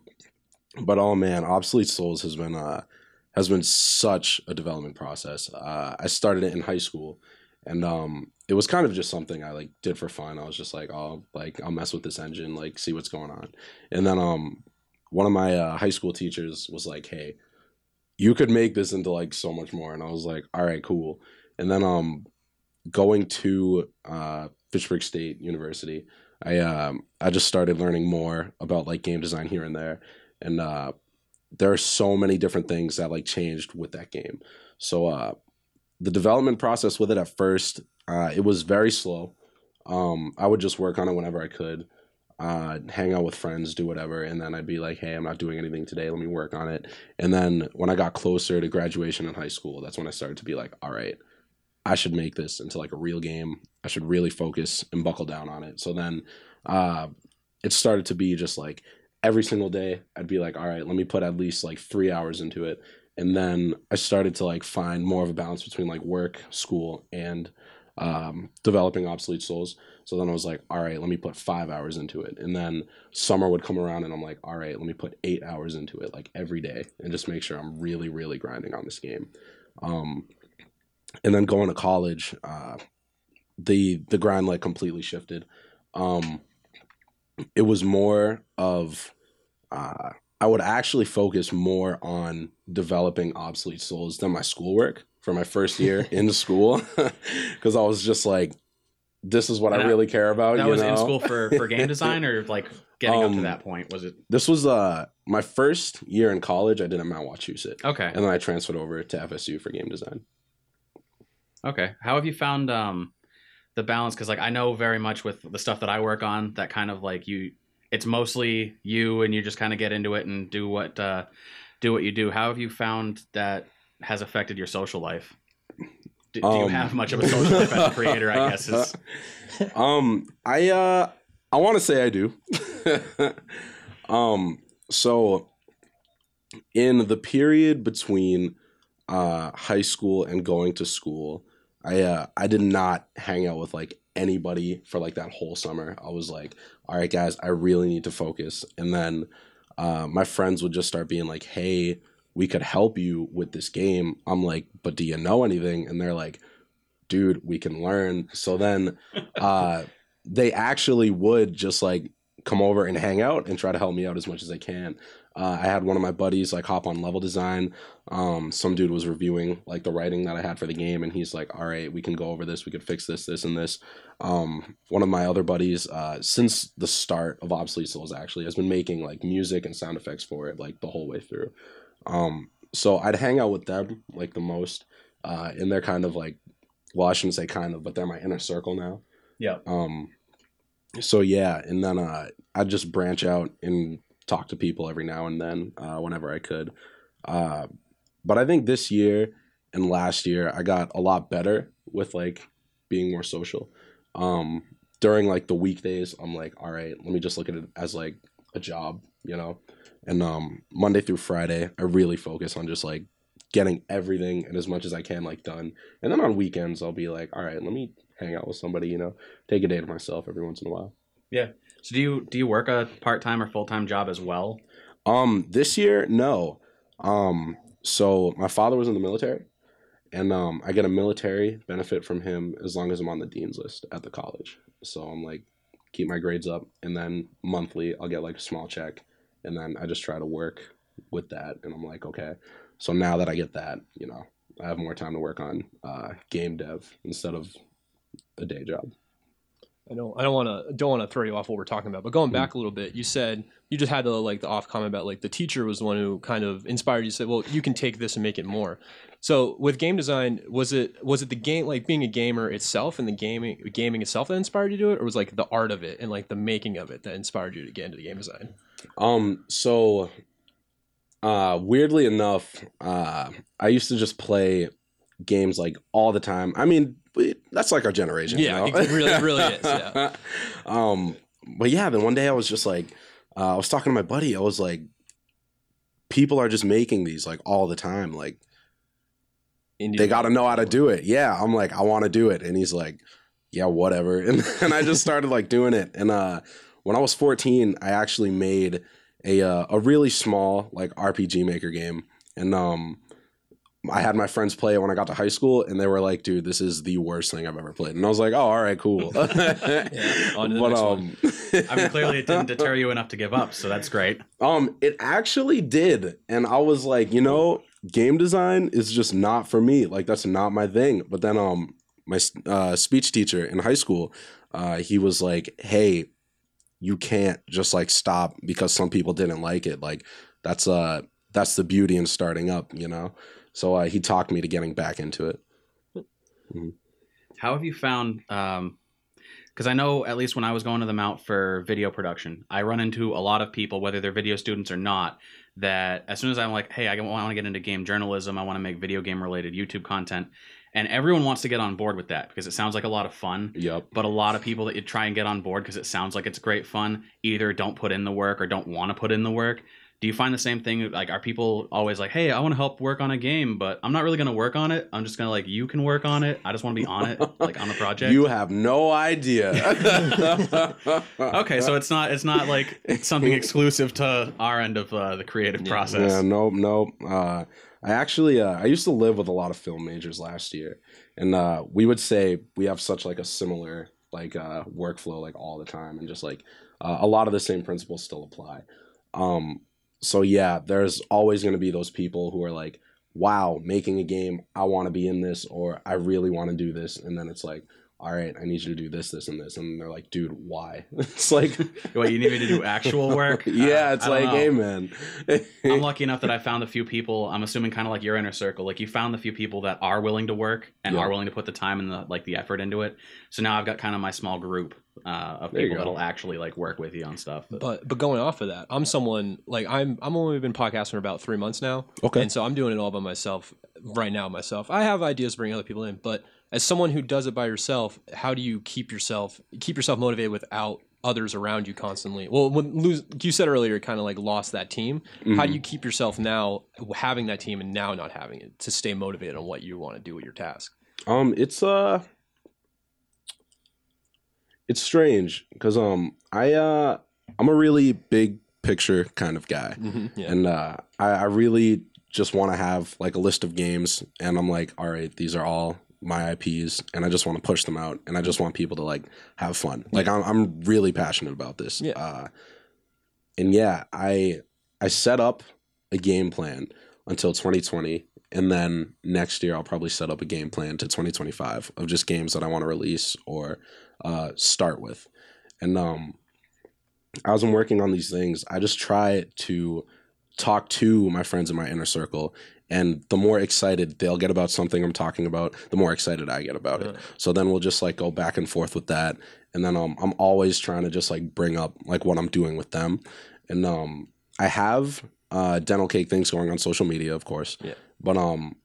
but oh man, Obsolete Souls has been uh has been such a development process. Uh, I started it in high school, and um, it was kind of just something I like did for fun. I was just like, oh, like I'll mess with this engine, like see what's going on. And then um, one of my uh, high school teachers was like, hey, you could make this into like so much more. And I was like, all right, cool. And then um, going to uh, Fitchburg State University, I um, I just started learning more about like game design here and there, and uh, there are so many different things that like changed with that game. So uh, the development process with it at first, uh, it was very slow. Um, I would just work on it whenever I could, uh, hang out with friends, do whatever, and then I'd be like, "Hey, I'm not doing anything today. Let me work on it." And then when I got closer to graduation in high school, that's when I started to be like, "All right, I should make this into like a real game. I should really focus and buckle down on it." So then, uh, it started to be just like every single day I'd be like, all right, let me put at least like three hours into it. And then I started to like find more of a balance between like work, school, and um, developing obsolete souls. So then I was like, all right, let me put five hours into it. And then summer would come around and I'm like, all right, let me put eight hours into it like every day and just make sure I'm really, really grinding on this game. Um, and then going to college, uh, the the grind like completely shifted. Um, it was more of uh, I would actually focus more on developing obsolete souls than my schoolwork for my first year in school because I was just like, this is what And I that- really care about. that was know? in school for for game design or like getting up to Um, that point. Was it This was uh my first year in college. I did at Mount Wachusett, okay? and then I transferred over to FSU for game design. Okay. How have you found um the balance? Because like I know very much with the stuff that I work on, that kind of like you, it's mostly you, and you just kind of get into it and do what uh, do what you do. How have you found that has affected your social life? Do, do you Um, have much of a social life as a creator? I guess is um i uh i want to say i do um so in the period between uh high school and going to school i uh i did not hang out with like anybody for like that whole summer. I was like all right guys i really need to focus. And then uh my friends would just start being like hey we could help you with this game. I'm like but do you know anything? And they're like dude we can learn. So then uh they actually would just like come over and hang out and try to help me out as much as they can uh, i had one of my buddies like hop on level design. Um, some dude was reviewing like the writing that i had for the game and he's like all right we can go over this. We could fix this this and this. Um, one of my other buddies uh, since the start of obsolete souls actually has been making like music and sound effects for it like the whole way through. Um, so i'd hang out with them like the most uh, and they're kind of like well i shouldn't say kind of but they're my inner circle now. Yeah. um so yeah and then uh i'd just branch out and talk to people every now and then uh whenever i could. Uh but i think this year and last year i got a lot better with like being more social. Um during like the weekdays i'm like all right let me just look at it as like a job you know? And um monday through friday i really focus on just like getting everything and as much as i can like done. And then on weekends i'll be like all right let me hang out with somebody you know? Take a day to myself every once in a while. So do you do you work a part time or full time job as well? Um, this year, no. Um, so my father was in the military, and um, I get a military benefit from him as long as I'm on the dean's list at the college. So I'm like, keep my grades up, and then monthly I'll get like a small check, and then I just try to work with that, and I'm like, okay. So now that I get that, you know, I have more time to work on uh, game dev instead of a day job. I don't I don't want to don't want to throw you off what we're talking about, but going back a little bit, you said you just had the like the off comment about like the teacher was the one who kind of inspired you. Said, well, you can take this and make it more. So with game design, was it was it the game like being a gamer itself and the gaming gaming itself that inspired you to do it, or was like the art of it and like the making of it that inspired you to get into the game design? Um, so uh weirdly enough, uh I used to just play games like all the time. I mean, we- that's like our generation. you Yeah, know? it really- it really is, yeah. um, but yeah, then one day I was just like, uh, I was talking to my buddy. I was like, people are just making these like all the time. Like they got to know how to do it. Yeah, I'm like, I want to do it, and he's like, yeah, whatever. And and I just started like doing it. And uh, when I was 14, I actually made a uh, a really small like RPG maker game, and um, I had my friends play it when I got to high school, and they were like, "Dude, this is the worst thing I've ever played." And I was like, "Oh, all right, cool." on to the but next um, I mean, clearly it didn't deter you enough to give up, so that's great. um, it actually did, and I was like, you know, game design is just not for me. Like that's not my thing. But then, um, my uh, speech teacher in high school, uh, he was like, "Hey, you can't just like stop because some people didn't like it. Like that's uh that's the beauty in starting up, you know." So uh, he talked me to getting back into it. How have you found? Um Because I know at least when I was going to the Mount for video production, I run into a lot of people, whether they're video students or not, that as soon as I'm like, hey, I want to get into game journalism, I want to make video game related YouTube content, and everyone wants to get on board with that because it sounds like a lot of fun. Yep. But a lot of people that you try and get on board because it sounds like it's great fun either don't put in the work or don't want to put in the work. Do you find the same thing? Like, are people always like, "Hey, I want to help work on a game, but I'm not really going to work on it. I'm just going to like, you can work on it. I just want to be on it, like on the project." You have no idea. okay, so it's not it's not like something exclusive to our end of uh, the creative Yeah. process. Yeah, nope, nope. Uh, I actually uh, I used to live with a lot of film majors last year, and uh, we would say we have such like a similar like uh, workflow like all the time, and just like uh, a lot of the same principles still apply. Um, so yeah, there's always going to be those people who are like, "Wow, making a game, I want to be in this," or "I really want to do this," and then it's like, all right, I need you to do this, this, and this. And they're like, dude, why? it's like, what, you need me to do actual work? yeah, Uh, it's I don't like, know. hey, man. I'm lucky enough that I found a few people. I'm assuming kind of like your inner circle. Like you found the few people that are willing to work and Yeah. are willing to put the time and the like the effort into it. So now I've got kind of my small group uh, of There people that'll actually like work with you on stuff. But, But but going off of that, I'm someone like I'm I'm only been podcasting for about three months now, okay. and so I'm doing it all by myself right now. Myself, I have ideas to bring other people in, but as someone who does it by yourself, how do you keep yourself keep yourself motivated without others around you constantly? Well, when lose, you said earlier, kind of like lost that team. How do Mhm. you keep yourself now having that team and now not having it to stay motivated on what you want to do with your task? Um, it's uh, it's strange because um, I uh, I'm a really big picture kind of guy, Mm-hmm. Yeah. and uh, I, I really just want to have like a list of games, and I'm like, all right, these are all my IPs, and I just want to push them out, and I just want people to like have fun. Like I'm I'm really passionate about this. Yeah. Uh, and yeah, I I set up a game plan until 2020 and then next year I'll probably set up a game plan to 2025 of just games that I want to release or uh, start with. And um, as I'm working on these things, I just try to talk to my friends in my inner circle. And the more excited they'll get about something I'm talking about, the more excited I get about it. So then we'll just like go back and forth with that. And then um, I'm always trying to just like bring up like what I'm doing with them. And um, I have uh, dennel cake things going on social media, of course. Yeah. But um,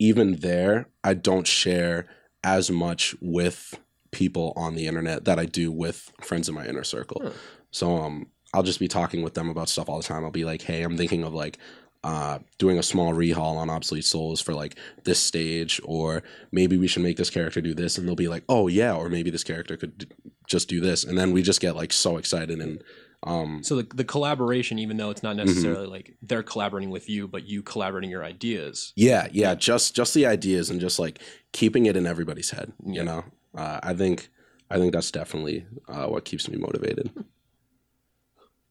even there, I don't share as much with people on the internet that I do with friends in my inner circle. Huh. So um, I'll just be talking with them about stuff all the time. I'll be like, hey, I'm thinking of like uh, doing a small rehaul on Obsolete Souls for like this stage, or maybe we should make this character do this, and they'll be like, oh yeah, or maybe this character could d- just do this, and then we just get like so excited and um, So the, the collaboration, even though it's not Mm-hmm. necessarily like they're collaborating with you, but you collaborating your ideas. Yeah, yeah, just just the ideas and just like keeping it in everybody's head. Yeah. You know, uh, I think I think that's definitely uh, what keeps me motivated.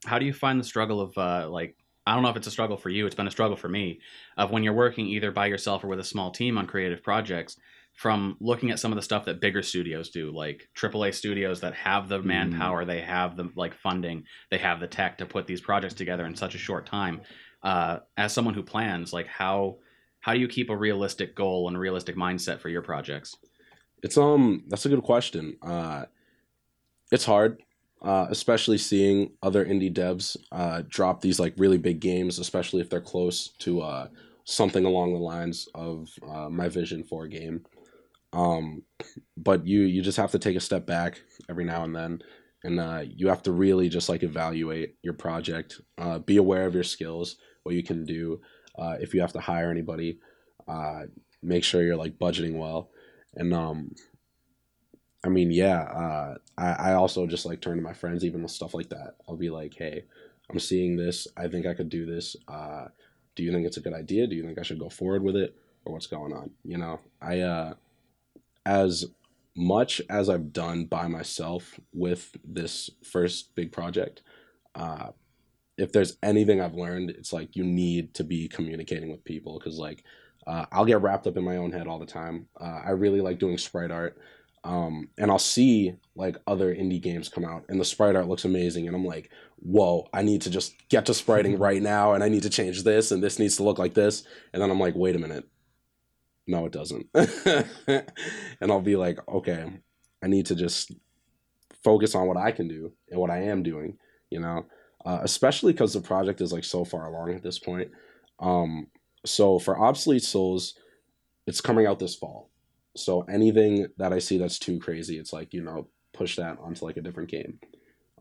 How do you find the struggle of uh, like I don't know if it's a struggle for you. It's been a struggle for me of when you're working either by yourself or with a small team on creative projects. From looking at some of the stuff that bigger studios do, like AAA studios that have the manpower, they have the like funding, they have the tech to put these projects together in such a short time. Uh, as someone who plans, like how how do you keep a realistic goal and a realistic mindset for your projects? It's um that's a good question. Uh, it's hard, uh, especially seeing other indie devs uh, drop these like really big games, especially if they're close to uh, something along the lines of uh, my vision for a game. Um, but you you just have to take a step back every now and then, and uh, you have to really just like evaluate your project, uh, be aware of your skills, what you can do. If you have to hire anybody, make sure you're like budgeting well, and um, I mean, yeah, uh, I, I also just like turn to my friends, even with stuff like that. I'll be like, hey, I'm seeing this. I think I could do this. Uh, do you think it's a good idea? Do you think I should go forward with it? Or what's going on? You know, I, uh, as much as I've done by myself with this first big project, uh, if there's anything I've learned, it's like you need to be communicating with people because, like, uh, I'll get wrapped up in my own head all the time. Uh, I really like doing sprite art um, and I'll see like other indie games come out, and the sprite art looks amazing, and I'm like, "Whoa! I need to just get to spriting right now, and I need to change this, and this needs to look like this." And then I'm like, "Wait a minute, no, it doesn't." and I'll be like, "Okay, I need to just focus on what I can do and what I am doing," you know, uh, especially because the project is like so far along at this point. Um, so for obsolete souls, it's coming out this fall so anything that I see that's too crazy, it's like, you know, push that onto like a different game.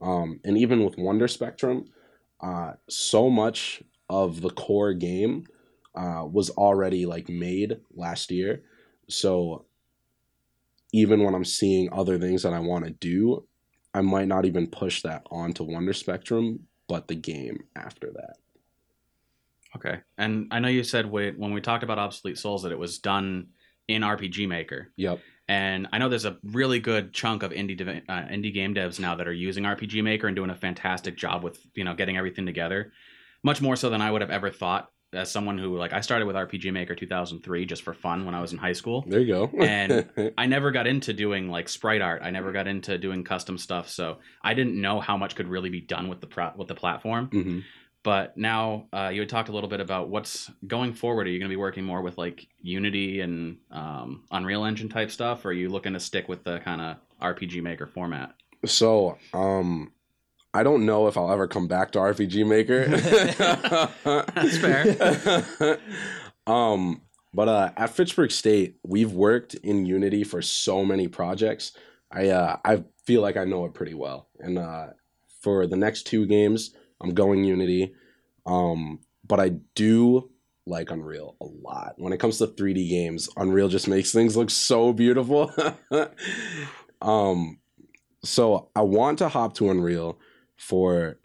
Um, and even with Wonder Spectrum, uh, so much of the core game uh, was already like made last year. So even when I'm seeing other things that I want to do, I might not even push that onto Wonder Spectrum, but the game after that. Okay. And I know you said when we talked about Obsolete Souls that it was done in RPG Maker. Yep. And I know there's a really good chunk of indie dev- uh, indie game devs now that are using RPG Maker and doing a fantastic job with you know getting everything together, much more so than I would have ever thought. As someone who like I started with RPG Maker 2003 just for fun when I was in high school. There you go. And I never got into doing like sprite art. I never got into doing custom stuff, so I didn't know how much could really be done with the pro- with the platform. hmm But now uh, you had talked a little bit about what's going forward. Are you going to be working more with like Unity and um, Unreal Engine type stuff, or are you looking to stick with the kind of RPG Maker format? So, um, I don't know if I'll ever come back to RPG Maker. That's fair. um, but uh, at Fitchburg State, we've worked in Unity for so many projects. I uh, I feel like I know it pretty well. And uh, for the next two games, I'm going Unity. Um, but I do like Unreal a lot. When it comes to 3D games, Unreal just makes things look so beautiful. um, so I want to hop to Unreal for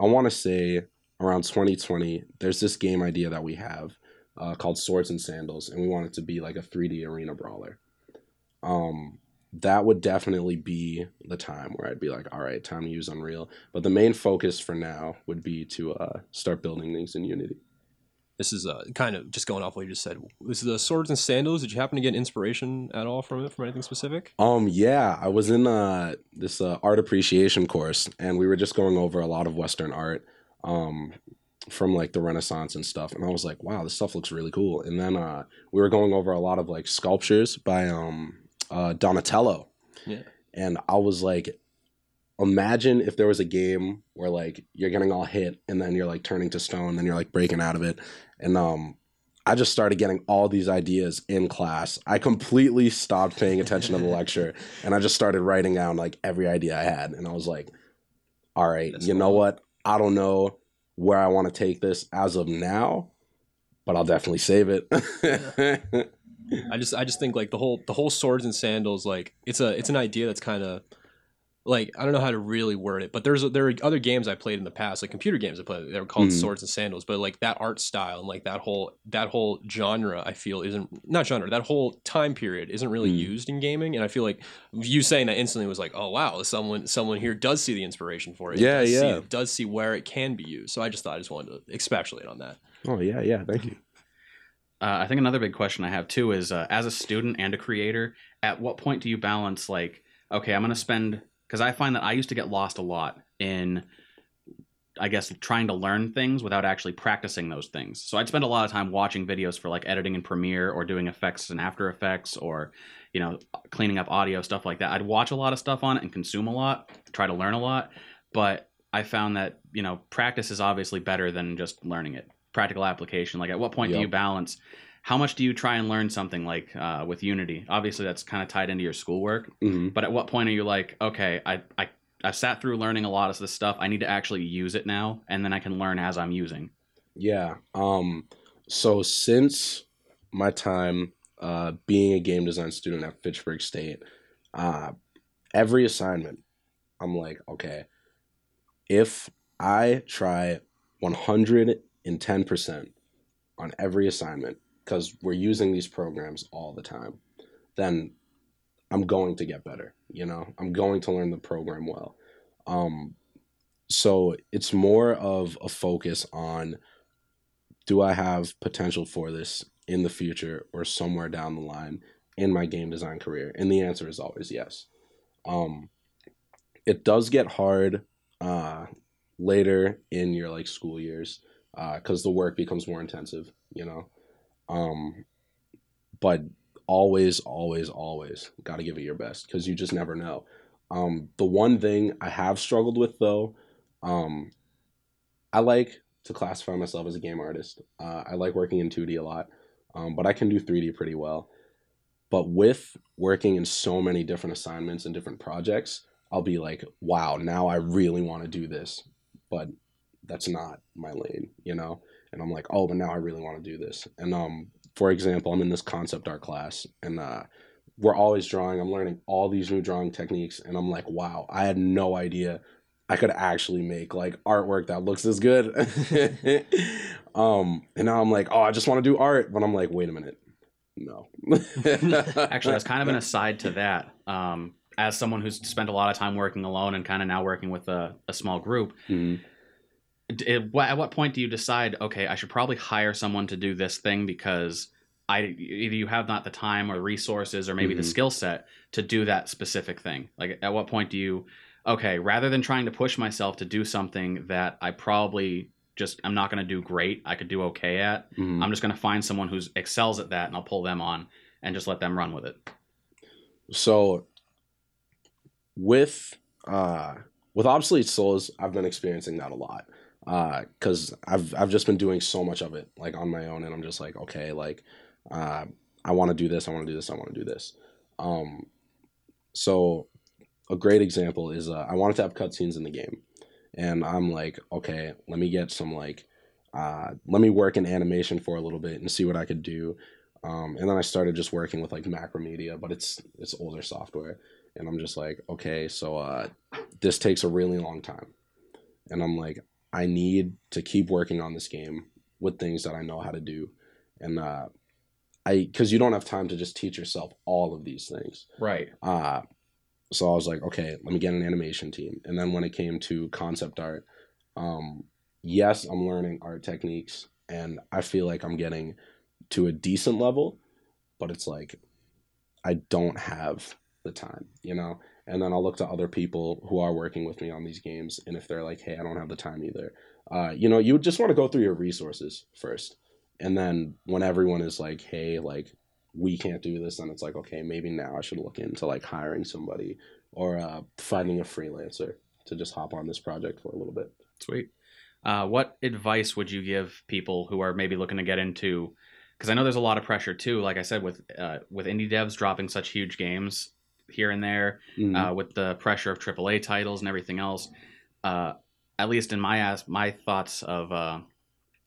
I want to say around 2020. There's this game idea that we have uh, called Swords and Sandals, and we want it to be like a 3D arena brawler. Um, that would definitely be the time where I'd be like, all right, time to use Unreal. But the main focus for now would be to uh, start building things in Unity. This is uh, kind of just going off what you just said. Was the swords and sandals? Did you happen to get inspiration at all from it, from anything specific? Um, yeah, I was in uh, this uh, art appreciation course, and we were just going over a lot of Western art, um, from like the Renaissance and stuff. And I was like, wow, this stuff looks really cool. And then uh, we were going over a lot of like sculptures by um, uh, Donatello. Yeah. And I was like, imagine if there was a game where like you're getting all hit and then you're like turning to stone, and then you're like breaking out of it. And um, I just started getting all these ideas in class. I completely stopped paying attention to the lecture and I just started writing down like every idea I had. And I was like, all right, That's you know what? I don't know where I want to take this as of now, but I'll definitely save it. I just I just think like the whole the whole swords and sandals like it's a it's an idea that's kind of like I don't know how to really word it, but there's there are other games I played in the past, like computer games I played. They were called Mhm. Swords and Sandals, but like that art style and like that whole that whole genre, I feel isn't not genre. That whole time period isn't really Mhm. used in gaming, and I feel like you saying that instantly was like, oh wow, someone someone here does see the inspiration for it. Yeah, does yeah. See, does see where it can be used. So I just thought I just wanted to expatiate on that. oh yeah, yeah. Thank you. Uh, I think another big question I have too is uh, as a student and a creator, at what point do you balance like, okay, I'm going to spend because I find that I used to get lost a lot in, I guess, trying to learn things without actually practicing those things. So I'd spend a lot of time watching videos for like editing in Premiere or doing effects in After Effects or, you know, cleaning up audio stuff like that. I'd watch a lot of stuff on it and consume a lot, try to learn a lot, but I found that you know practice is obviously better than just learning it. Practical application. Like, at what point do you balance? How much do you try and learn something like uh, with Unity? Obviously, that's kind of tied into your schoolwork. hmm But at what point are you like, okay, I I I sat through learning a lot of this stuff. I need to actually use it now, and then I can learn as I'm using. Yeah. Um. So since my time uh, being a game design student at Fitchburg State, uh, every assignment, I'm like, okay, if I try 110 percent on every assignment because we're using these programs all the time, then I'm going to get better. You know, I'm going to learn the program well. Um, so it's more of a focus on do I have potential for this in the future or somewhere down the line in my game design career? And the answer is always yes. Um, it does get hard uh, later in your like school years because the work becomes more intensive, you know. Um, but always, always, always got to give it your best because you just never know. Um, the one thing I have struggled with though, um, I like to classify myself as a game artist. Uh, I like working in 2D a lot, um, but I can do 3D pretty well. But with working in so many different assignments and different projects, I'll be like, wow, now I really want to do this. But that's not my lane, you know? And I'm like, oh, but now I really want to do this. And um, for example, I'm in this concept art class and uh, we're always drawing. I'm learning all these new drawing techniques. And I'm like, wow, I had no idea I could actually make like artwork that looks as good. um, and now I'm like, oh, I just want to do art, but I'm like, wait a minute, no. Actually, that's kind of an aside to that. Um, as someone who's spent a lot of time working alone and kind of now working with a, a small group, Mhm. It- at what point do you decide, okay, I should probably hire someone to do this thing because I either you have not the time or resources or maybe the Mhm. skill set to do that specific thing. Like, at what point do you, okay, rather than trying to push myself to do something that I probably just I'm not going to do great, I could do okay at. Mhm. I'm just going to find someone who excels at that and I'll pull them on and just let them run with it. so with uh with obsolete souls i've been experiencing that a lot uh because i've i've just been doing so much of it like on my own and i'm just like okay like uh i want to do this i want to do this i want to do this. Um so a great example is uh, i wanted to have cutscenes in the game and i'm like okay let me get some like uh let me work in animation for a little bit and see what i could do. Um, and then I started just working with like Macromedia, but it's it's older software, and I'm just like, okay, so uh, this takes a really long time, and I'm like, I need to keep working on this game with things that I know how to do, and uh, I because you don't have time to just teach yourself all of these things. Right. Uh, so I was like, okay, let me get an animation team. And then when it came to concept art, um, yes, I'm learning art techniques, and I feel like I'm getting to a decent level, but it's like I don't have the time, you know. And then I'll look to other people who are working with me on these games, and if they're like, "Hey, I don't have the time either," uh, you know, you just want to go through your resources first, and then when everyone is like, "Hey, like we can't do this," then it's like, okay, maybe now I should look into like hiring somebody or uh, finding a freelancer to just hop on this project for a little bit. Sweet. Uh, what advice would you give people who are maybe looking to get into? Because I know there's a lot of pressure too. Like I said, with uh, with indie devs dropping such huge games here and there, Mhm. uh, with the pressure of AAA titles and everything else. Uh, at least in my ass, my thoughts of uh,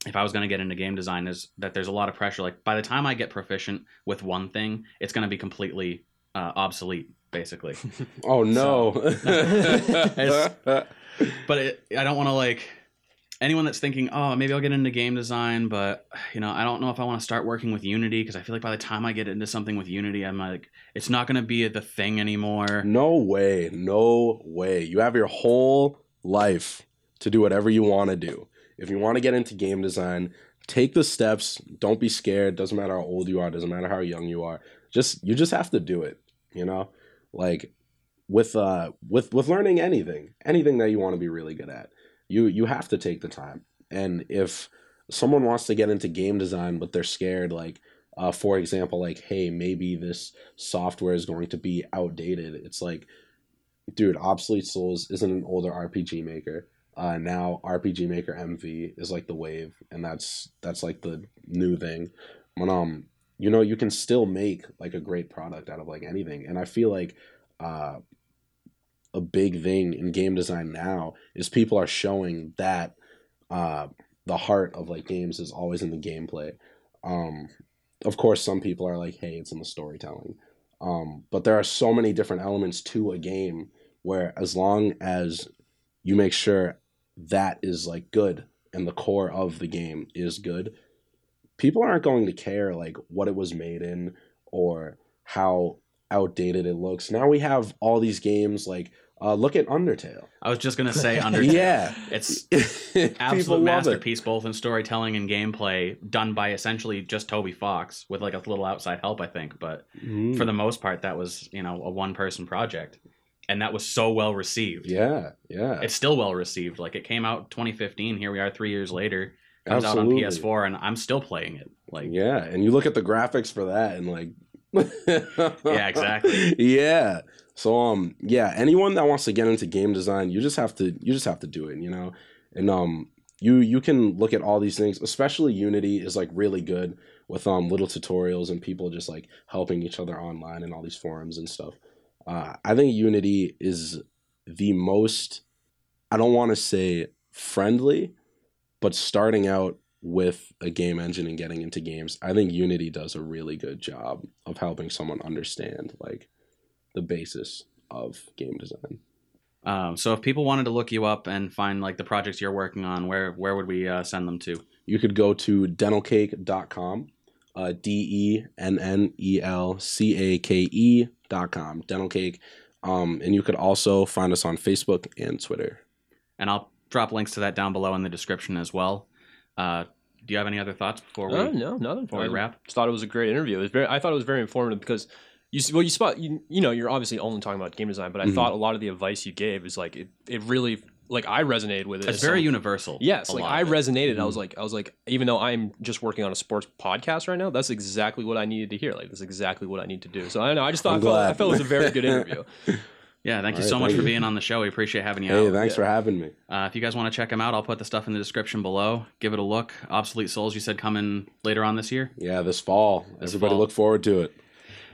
if I was going to get into game design is that there's a lot of pressure. Like by the time I get proficient with one thing, it's going to be completely uh, obsolete, basically. oh no! But it, I don't want to like anyone that's thinking, oh, maybe I'll get into game design, but you know, I don't know if I want to start working with Unity because I feel like by the time I get into something with Unity, I'm like, it's not going to be the thing anymore. No way. No way. You have your whole life to do whatever you want to do. If you want to get into game design, take the steps. Don't be scared. Doesn't matter how old you are, doesn't matter how young you are. Just you just have to do it, you know? Like with uh with with learning anything, anything that you want to be really good at. You you have to take the time. And if someone wants to get into game design but they're scared like uh, for example, like, hey, maybe this software is going to be outdated. It's like, dude, Obsolete Souls isn't an older RPG maker. Uh, now RPG Maker MV is like the wave, and that's that's like the new thing. But um, you know, you can still make like a great product out of like anything, and I feel like uh, a big thing in game design now is people are showing that uh, the heart of like games is always in the gameplay. Um, of course, some people are like, "Hey, it's in the storytelling," um, but there are so many different elements to a game where, as long as you make sure that is like good and the core of the game is good, people aren't going to care like what it was made in or how outdated it looks. Now we have all these games like uh, look at Undertale. I was just gonna say Undertale. Yeah, It's absolute love it. masterpiece both in storytelling and gameplay done by essentially just toby fox with like a little outside help i think but Mhm. for the most part that was you know a one person project and that was so well received yeah, yeah, it's still well received like it came out 2015 here we are three years later comes Absolutely. out on ps4 and i'm still playing it like yeah. And you look at the graphics for that, and like, Yeah, exactly. Yeah. So um, yeah. Anyone that wants to get into game design, you just have to you just have to do it, you know. And um, you you can look at all these things. Especially Unity is like really good with um little tutorials and people just like helping each other online and all these forums and stuff. Uh, I think Unity is the most. I don't want to say friendly, but starting out with a game engine and getting into games, I think Unity does a really good job of helping someone understand like the basis of game design. Um, so if people wanted to look you up and find like the projects you're working on, where where would we uh, send them to? You could go to dennelcake.com, uh, D E N N E L C A K E dot com, Dennel Cake. Um, and you could also find us on Facebook and Twitter. And I'll drop links to that down below in the description as well. Uh, do you have any other thoughts before we, Uh, no, nothing before for we it. wrap? Just thought it was a great interview. It was very. I thought it was very informative because you well you spot you, you know you're obviously only talking about game design, but I Mhm. thought a lot of the advice you gave is like it, it really like I resonated with it. It's very someone- universal. Yes, like I of it. resonated. I was Mhm. like, I was like, even though I'm just working on a sports podcast right now, that's exactly what I needed to hear. Like, that's exactly what I need to do. So I don't know. I just thought I felt, I felt it was a very good interview. Yeah, thank you All so right, much thank for you. being on the show. We appreciate having you Hey, out. thanks yeah. for having me. Uh, if you guys want to check them out, I'll put the stuff in the description below. Give it a look. Obsolete Souls, you said coming later on this year. Yeah, this fall. This Everybody fall. look forward to it.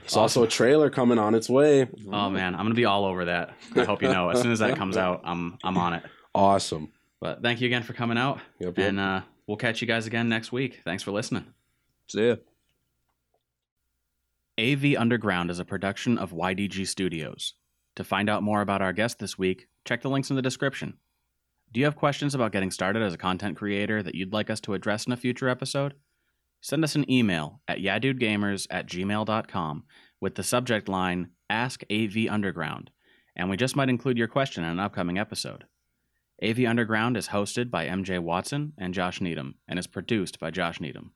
There's also a trailer coming on its way. Oh man, I'm gonna be all over that. I hope you know. As soon as that comes out, I'm I'm on it. Awesome. But thank you again for coming out, Yep, yep. and uh, we'll catch you guys again next week. Thanks for listening. See ya. AV Underground is a production of YDG Studios. To find out more about our guest this week, check the links in the description. Do you have questions about getting started as a content creator that you'd like us to address in a future episode? Send us an email at yeahdudegamers at gmail.com with the subject line Ask AV Underground, and we just might include your question in an upcoming episode. AV Underground is hosted by MJ Watson and Josh Needham and is produced by Josh Needham.